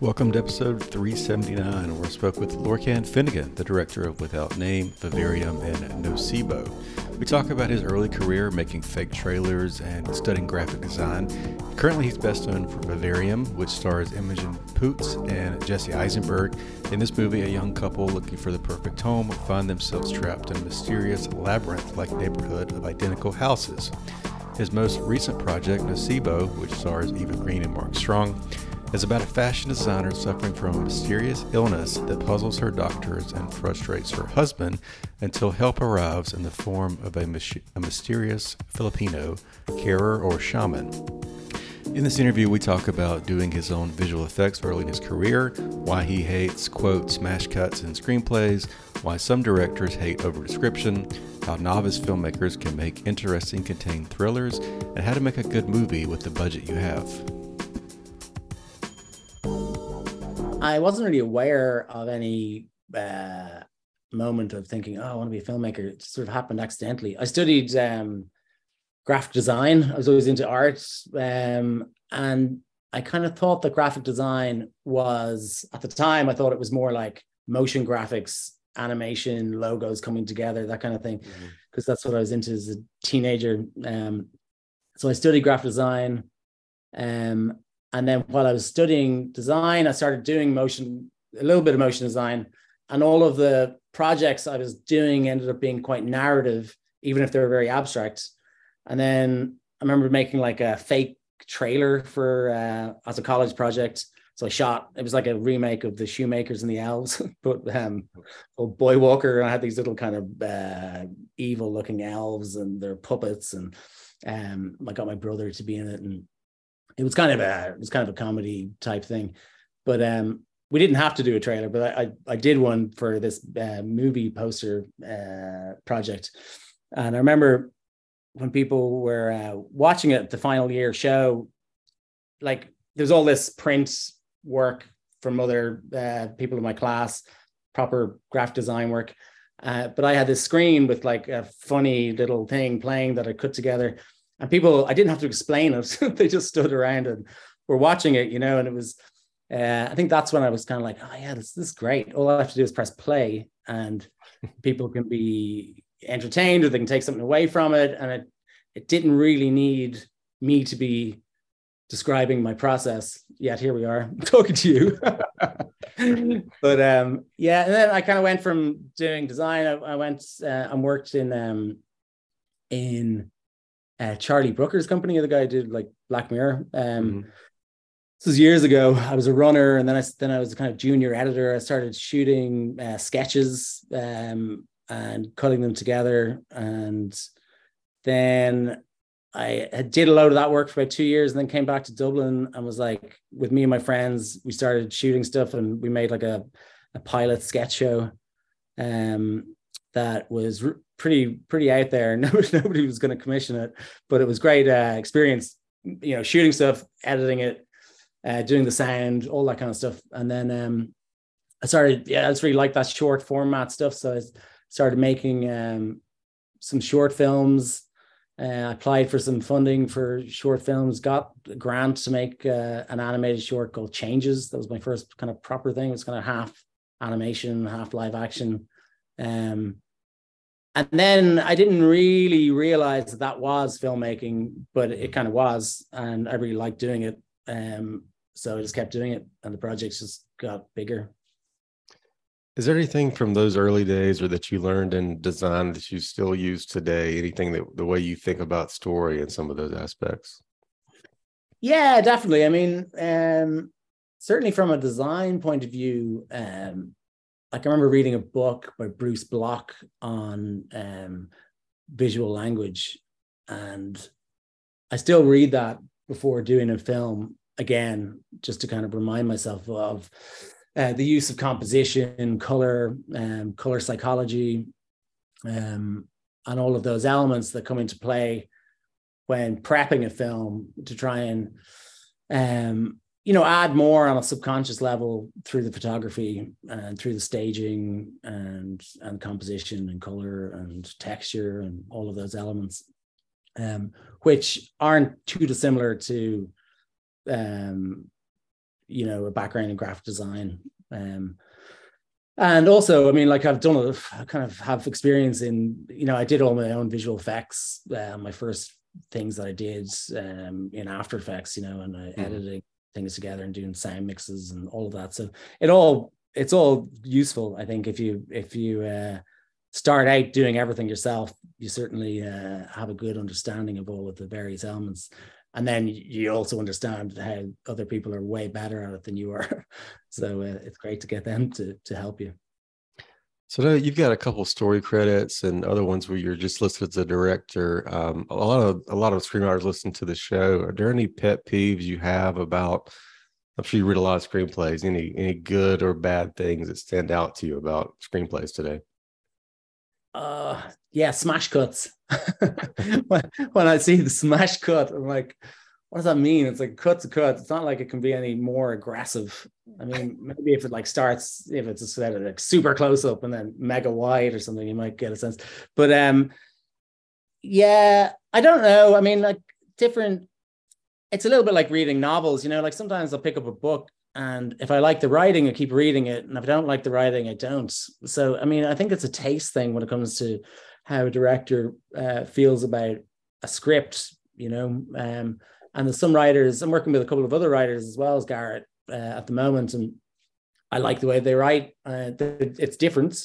Welcome to episode 379, where I spoke with Lorcan Finnegan, the director of Without Name, Vivarium, and Nocebo. We talk about his early career making fake trailers and studying graphic design. Currently, he's best known for Vivarium, which stars Imogen Poots and Jesse Eisenberg. In this movie, a young couple looking for the perfect home find themselves trapped in a mysterious labyrinth like neighborhood of identical houses. His most recent project, Nocebo, which stars Eva Green and Mark Strong, is about a fashion designer suffering from a mysterious illness that puzzles her doctors and frustrates her husband until help arrives in the form of a, a mysterious Filipino carer or shaman. In this interview, we talk about doing his own visual effects early in his career, why he hates, quote, smash cuts in screenplays, why some directors hate over description, how novice filmmakers can make interesting, contained thrillers, and how to make a good movie with the budget you have. I wasn't really aware of any uh, moment of thinking, "Oh, I want to be a filmmaker." It sort of happened accidentally. I studied um, graphic design. I was always into art, um, and I kind of thought that graphic design was at the time. I thought it was more like motion graphics, animation, logos coming together, that kind of thing, because mm-hmm. that's what I was into as a teenager. Um, so I studied graphic design. Um, and then while I was studying design, I started doing motion, a little bit of motion design. And all of the projects I was doing ended up being quite narrative, even if they were very abstract. And then I remember making like a fake trailer for uh, as a college project. So I shot. It was like a remake of the Shoemakers and the Elves, but um, old Boy Walker. And I had these little kind of uh, evil-looking elves and their puppets, and um, I got my brother to be in it, and it was kind of a it was kind of a comedy type thing, but um, we didn't have to do a trailer, but I I, I did one for this uh, movie poster uh, project, and I remember when people were uh, watching it the final year show, like there's all this print work from other uh, people in my class, proper graphic design work. Uh, but I had this screen with like a funny little thing playing that I put together and people i didn't have to explain it. They just stood around and were watching it you know and it was uh, i think that's when i was kind of like oh yeah this, this is great. All i have to do is press play and people can be entertained or they can take something away from it. And it it didn't really need me to be describing my process. Yet here we are talking to you. But um yeah and then i kind of went from doing design. I, I went uh, and worked in um in uh, Charlie Brooker's company, the guy who did like Black Mirror. Um, mm-hmm. This was years ago. I was a runner, and then I then I was a kind of junior editor. I started shooting uh, sketches um, and cutting them together, and then I did a load of that work for about two years, and then came back to Dublin and was like, with me and my friends, we started shooting stuff, and we made like a a pilot sketch show um, that was pretty pretty out there. Nobody, nobody was going to commission it, but it was great uh, experience. You know, shooting stuff, editing it, uh, doing the sound, all that kind of stuff. And then um, I started. Yeah, I just really like that short format stuff. So I started making um, some short films. Uh, applied for some funding for short films. Got a grant to make uh, an animated short called Changes. That was my first kind of proper thing. It was kind of half animation, half live action. Um, and then I didn't really realize that that was filmmaking, but it kind of was, and I really liked doing it. Um, so I just kept doing it, and the projects just got bigger. Is there anything from those early days, or that you learned in design that you still use today? Anything that the way you think about story and some of those aspects? Yeah, definitely. I mean, um, certainly from a design point of view, um, like I remember reading a book by Bruce Block on um, visual language, and I still read that before doing a film again, just to kind of remind myself of uh, the use of composition, color, um, color psychology, um, and all of those elements that come into play when prepping a film to try and um, you know add more on a subconscious level through the photography and through the staging and and composition and color and texture and all of those elements um, which aren't too dissimilar to um, you know a background in graphic design um, and also i mean like i've done a I kind of have experience in you know i did all my own visual effects uh, my first things that i did um, in after effects you know and I Mm-hmm. editing things together and doing sound mixes and all of that. So it all it's all useful i think if you if you uh, start out doing everything yourself you certainly uh, have a good understanding of all of the various elements. And then you also understand how other people are way better at it than you are. So uh, it's great to get them to to help you So now you've got a couple story credits and other ones where you're just listed as a director. Um, a lot of a lot of screenwriters listen to the show. Are there any pet peeves you have about? I'm sure you read a lot of screenplays. Any any good or bad things that stand out to you about screenplays today? uh yeah smash cuts when, when i see the smash cut i'm like what does that mean it's like cut to cut it's not like it can be any more aggressive i mean maybe if it like starts if it's a set of like super close up and then mega wide or something you might get a sense but um yeah i don't know i mean like different it's a little bit like reading novels you know like sometimes i'll pick up a book and if I like the writing, I keep reading it. And if I don't like the writing, I don't. So, I mean, I think it's a taste thing when it comes to how a director uh, feels about a script, you know. Um, and there's some writers, I'm working with a couple of other writers as well as Garrett uh, at the moment. And I like the way they write. Uh, it's different,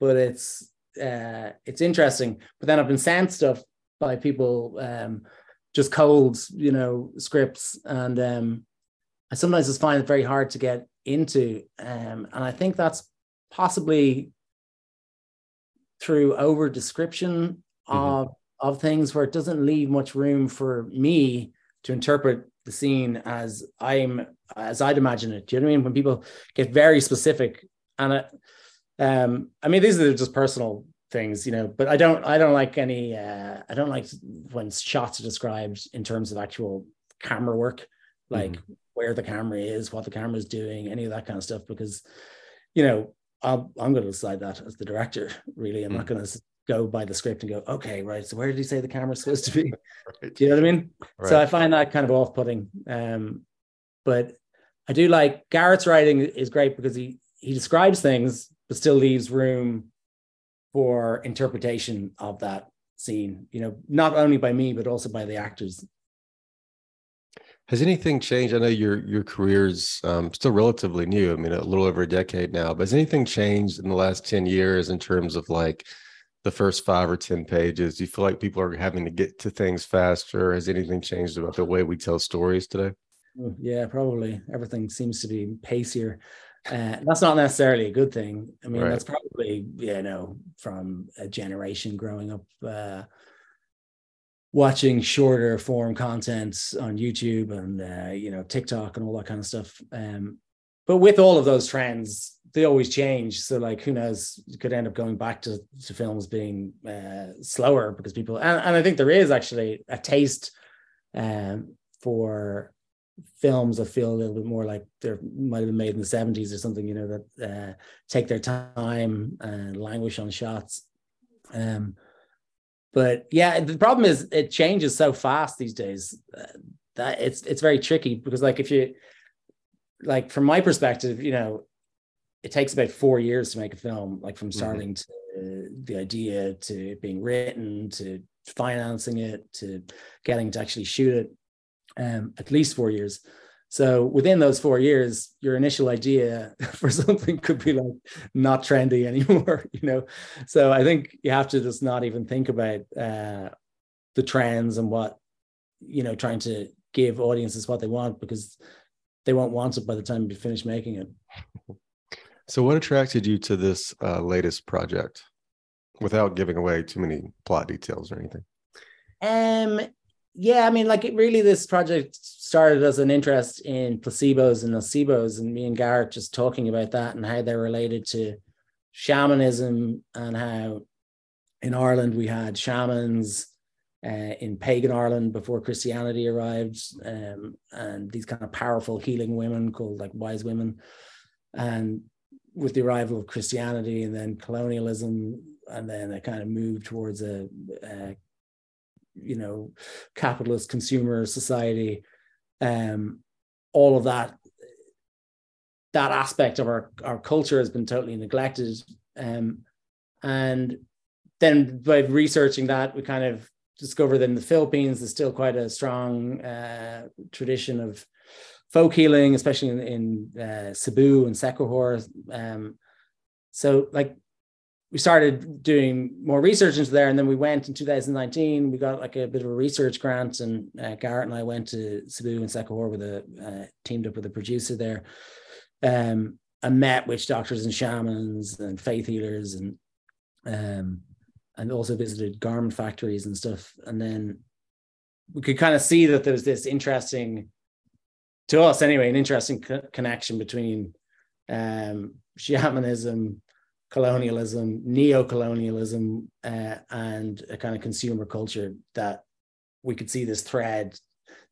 but it's uh, it's interesting. But then I've been sent stuff by people, um, just cold, you know, scripts. And um, I sometimes just find it very hard to get into. Um, and I think that's possibly through over description Mm-hmm. of of things where it doesn't leave much room for me to interpret the scene as I'm as I'd imagine it. Do you know what I mean? When people get very specific, and it, um, I mean these are just personal things, you know. But I don't I don't like any uh, I don't like when shots are described in terms of actual camera work, like Mm-hmm. where the camera is, what the camera is doing, any of that kind of stuff, because you know I'll, I'm going to decide that as the director. Really, I'm not going to go by the script and go, okay, right. So where did he say the camera's supposed to be? Right. Do you know what I mean? So I find that kind of off-putting. Um, but I do like Garrett's writing is great because he he describes things but still leaves room for interpretation of that scene. You know, not only by me but also by the actors. Has anything changed? I know your your career's um, still relatively new. I mean, a little over a decade now. But has anything changed in the last ten years in terms of like the first five or ten pages? Do you feel like people are having to get to things faster? Has anything changed about the way we tell stories today? Yeah, probably everything seems to be pacier. Uh, that's not necessarily a good thing. I mean, Right. that's probably you know from a generation growing up uh, watching shorter form content on YouTube and uh, you know TikTok and all that kind of stuff. Um, but with all of those trends, they always change. So like, who knows? You could end up going back to, to films being uh, slower because people and, and I think there is actually a taste um, for films that feel a little bit more like they might have been made in the 70s or something you know that uh, take their time and languish on shots um but yeah the problem is it changes so fast these days uh, that it's it's very tricky because like if you like from my perspective you know it takes about four years to make a film like from starting to uh, the idea to it being written to financing it to getting to actually shoot it um, at least four years. So within those four years, your initial idea for something could be like not trendy anymore, you know. So I think you have to just not even think about uh, the trends and what you know, trying to give audiences what they want because they won't want it by the time you finish making it. So, what attracted you to this uh, latest project, without giving away too many plot details or anything? Um, yeah, I mean, like it really, this project started as an interest in placebos and nocebos, and me and Garrett just talking about that and how they're related to shamanism and how in Ireland we had shamans uh, in pagan Ireland before Christianity arrived, um, and these kind of powerful healing women called like wise women, and with the arrival of Christianity and then colonialism, and then a kind of move towards a, a you know capitalist consumer society um all of that that aspect of our our culture has been totally neglected. Um and then by researching that we kind of discovered that in the philippines there's still quite a strong uh, tradition of folk healing especially in, in uh, cebu and Siquijor. um so like we started doing more research into there and then we went in 2019 we got like a bit of a research grant and uh, garrett and i went to cebu and Siquijor with a uh, teamed up with a producer there um, and met witch doctors and shamans and faith healers and um, and also visited garment factories and stuff and then we could kind of see that there was this interesting to us anyway an interesting co- connection between um, shamanism colonialism, neo-colonialism, uh, and a kind of consumer culture that we could see this thread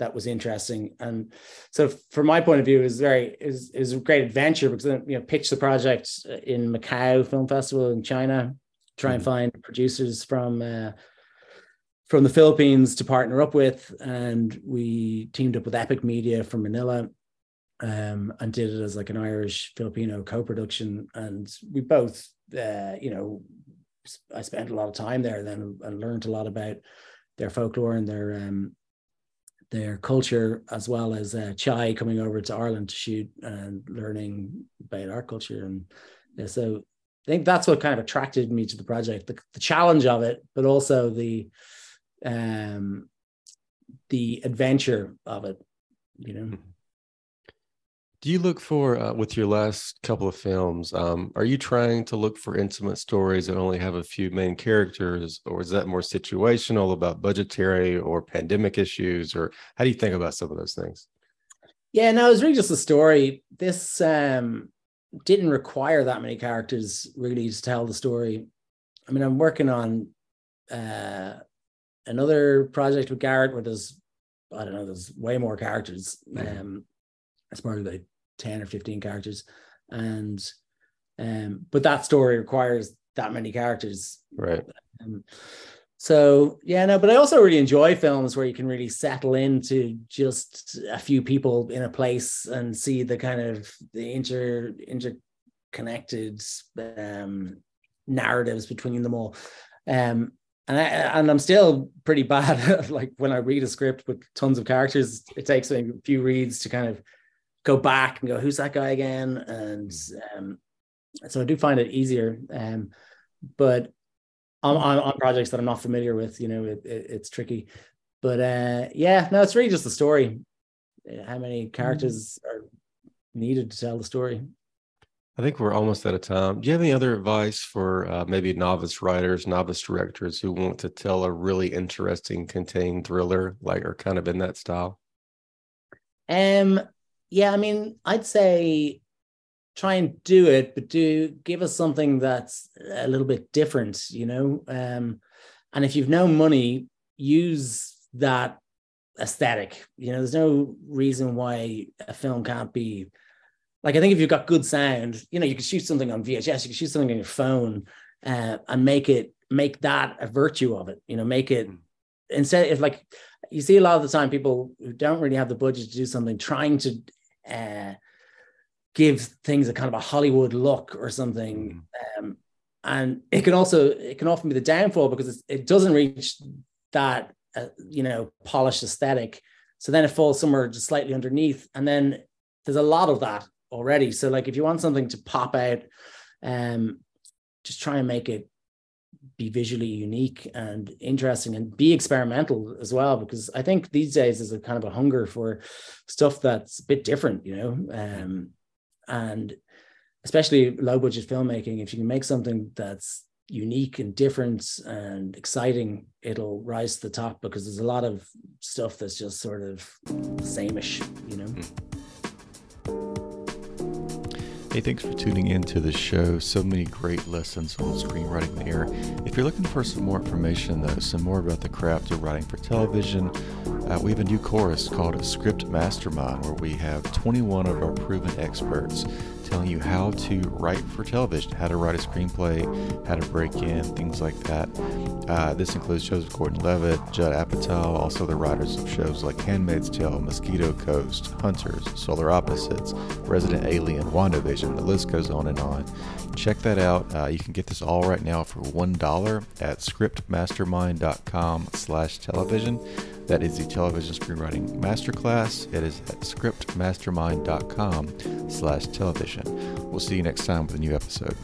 that was interesting. And so, from my point of view, it was very is is a great adventure because you know pitched the project in Macau Film Festival in China, try and mm-hmm. find producers from. Uh, from the Philippines to partner up with, and we teamed up with Epic Media from Manila, um, and did it as like an Irish Filipino co-production. And we both, uh, you know, I spent a lot of time there then and learned a lot about their folklore and their um, their culture, as well as uh, Chai coming over to Ireland to shoot and learning about our culture. And yeah, so I think that's what kind of attracted me to the project, the, the challenge of it, but also the um, the adventure of it, you know. Mm-hmm. Do you look for uh, with your last couple of films? Um, are you trying to look for intimate stories that only have a few main characters, or is that more situational about budgetary or pandemic issues, or how do you think about some of those things? Yeah, no, it was really just a story. This um, didn't require that many characters really to tell the story. I mean, I'm working on uh, another project with Garrett where there's I don't know, there's way more characters. Um, it's probably like 10 or 15 characters and um but that story requires that many characters right um, so yeah no but i also really enjoy films where you can really settle into just a few people in a place and see the kind of the inter interconnected um narratives between them all um and I, and I'm still pretty bad like when I read a script with tons of characters it takes me a few reads to kind of go back and go, who's that guy again? And um, so I do find it easier. Um, but on, on, on, projects that I'm not familiar with, you know, it, it, it's tricky. But uh, yeah, no, it's really just the story. How many characters are needed to tell the story? I think we're almost out of time. Do you have any other advice for uh, maybe novice writers, novice directors who want to tell a really interesting, contained thriller, like or kind of in that style? Um, yeah, I mean, I'd say try and do it, but do give us something that's a little bit different, you know. Um, and if you've no money, use that aesthetic. You know, there's no reason why a film can't be like I think if you've got good sound, you know, you can shoot something on VHS, you can shoot something on your phone, uh, and make it make that a virtue of it. You know, make it hmm. instead if like you see a lot of the time people who don't really have the budget to do something trying to uh, give things a kind of a Hollywood look or something. Mm. Um, and it can also it can often be the downfall because it doesn't reach that uh, you know polished aesthetic. So then it falls somewhere just slightly underneath, and then there's a lot of that already. So like if you want something to pop out, um, just try and make it be visually unique and interesting and be experimental as well because i think these days there's a kind of a hunger for stuff that's a bit different you know um, and especially low budget filmmaking if you can make something that's unique and different and exciting, it'll rise to the top because there's a lot of stuff that's just sort of sameish, you know. Hmm. Hey, thanks for tuning in to the show. So many great lessons on screenwriting there. If you're looking for some more information, though, some more about the craft of writing for television, uh, we have a new course called Script Mastermind, where we have 21 of our proven experts telling you how to write for television, how to write a screenplay, how to break in, things like that. Uh, this includes shows Joseph Gordon-Levitt, Judd Apatow, also the writers of shows like Handmaid's Tale, Mosquito Coast, Hunters, Solar Opposites, Resident Alien, WandaVision. The list goes on and on. Check that out. Uh, you can get this all right now for one dollar at scriptmastermind.com/television. That is the television screenwriting masterclass. It is at scriptmastermind.com slash television. We'll see you next time with a new episode.